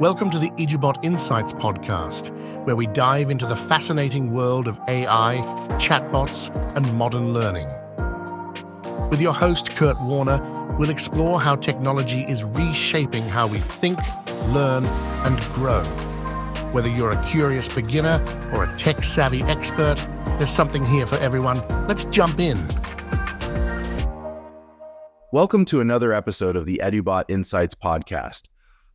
Welcome to the EduBot Insights podcast, where we dive into the fascinating world of AI, chatbots, and modern learning. With your host, Kurt Warner, we'll explore how technology is reshaping how we think, learn, and grow. Whether you're a curious beginner or a tech savvy expert, there's something here for everyone. Let's jump in. Welcome to another episode of the EduBot Insights podcast.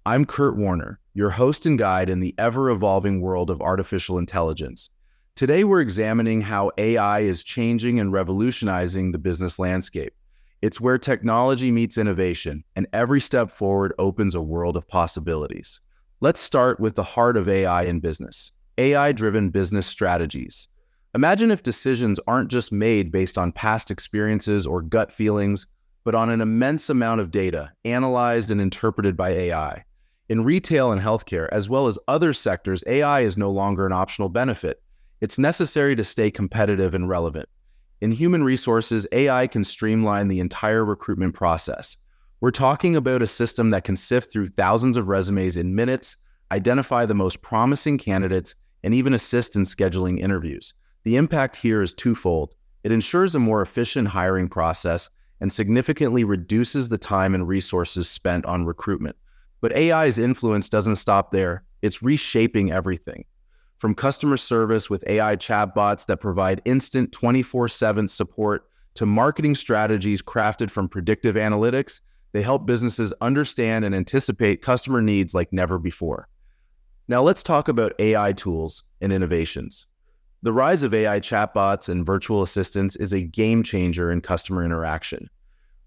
I'm Kurt Warner, your host and guide in the ever evolving world of artificial intelligence. Today, we're examining how AI is changing and revolutionizing the business landscape. It's where technology meets innovation, and every step forward opens a world of possibilities. Let's start with the heart of AI in business AI driven business strategies. Imagine if decisions aren't just made based on past experiences or gut feelings, but on an immense amount of data analyzed and interpreted by AI. In retail and healthcare, as well as other sectors, AI is no longer an optional benefit. It's necessary to stay competitive and relevant. In human resources, AI can streamline the entire recruitment process. We're talking about a system that can sift through thousands of resumes in minutes, identify the most promising candidates, and even assist in scheduling interviews. The impact here is twofold. It ensures a more efficient hiring process and significantly reduces the time and resources spent on recruitment. But AI's influence doesn't stop there, it's reshaping everything. From customer service with AI chatbots that provide instant 24 7 support to marketing strategies crafted from predictive analytics, they help businesses understand and anticipate customer needs like never before. Now, let's talk about AI tools and innovations. The rise of AI chatbots and virtual assistants is a game changer in customer interaction.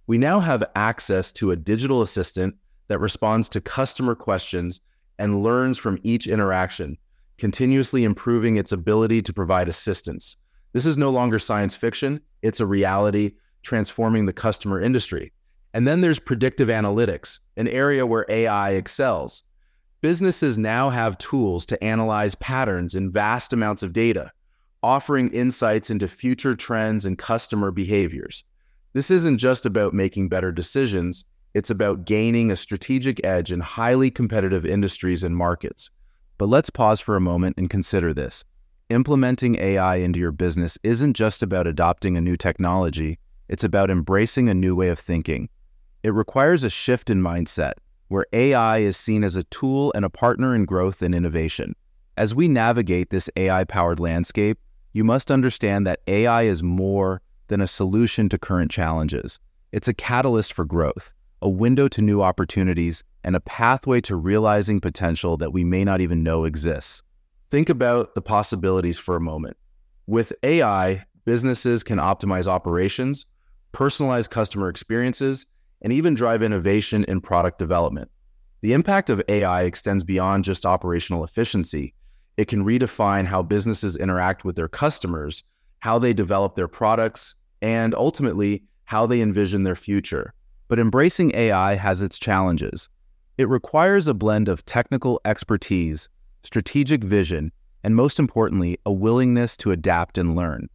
We now have access to a digital assistant that responds to customer questions and learns from each interaction, continuously improving its ability to provide assistance. This is no longer science fiction, it's a reality transforming the customer industry. And then there's predictive analytics, an area where AI excels. Businesses now have tools to analyze patterns in vast amounts of data, offering insights into future trends and customer behaviors. This isn't just about making better decisions, it's about gaining a strategic edge in highly competitive industries and markets. But let's pause for a moment and consider this. Implementing AI into your business isn't just about adopting a new technology, it's about embracing a new way of thinking. It requires a shift in mindset, where AI is seen as a tool and a partner in growth and innovation. As we navigate this AI powered landscape, you must understand that AI is more than a solution to current challenges. It's a catalyst for growth a window to new opportunities, and a pathway to realizing potential that we may not even know exists. Think about the possibilities for a moment. With AI, businesses can optimize operations, personalize customer experiences, and even drive innovation in product development. The impact of AI extends beyond just operational efficiency. It can redefine how businesses interact with their customers, how they develop their products, and ultimately, how they envision their future. But embracing AI has its challenges. It requires a blend of technical expertise, strategic vision, and most importantly, a willingness to adapt and learn.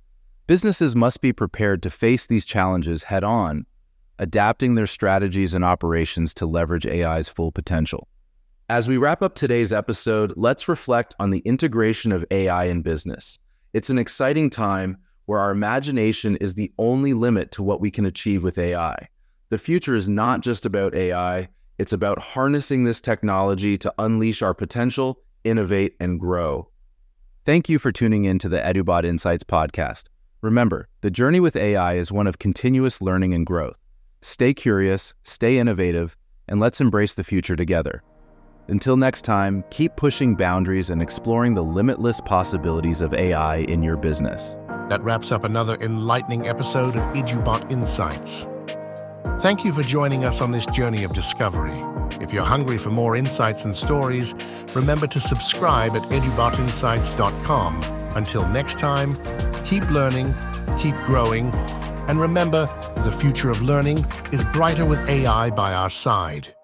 Businesses must be prepared to face these challenges head on, adapting their strategies and operations to leverage AI's full potential. As we wrap up today's episode, let's reflect on the integration of AI in business. It's an exciting time where our imagination is the only limit to what we can achieve with AI. The future is not just about AI, it's about harnessing this technology to unleash our potential, innovate, and grow. Thank you for tuning in to the EduBot Insights podcast. Remember, the journey with AI is one of continuous learning and growth. Stay curious, stay innovative, and let's embrace the future together. Until next time, keep pushing boundaries and exploring the limitless possibilities of AI in your business. That wraps up another enlightening episode of EduBot Insights. Thank you for joining us on this journey of discovery. If you're hungry for more insights and stories, remember to subscribe at edubotinsights.com. Until next time, keep learning, keep growing, and remember, the future of learning is brighter with AI by our side.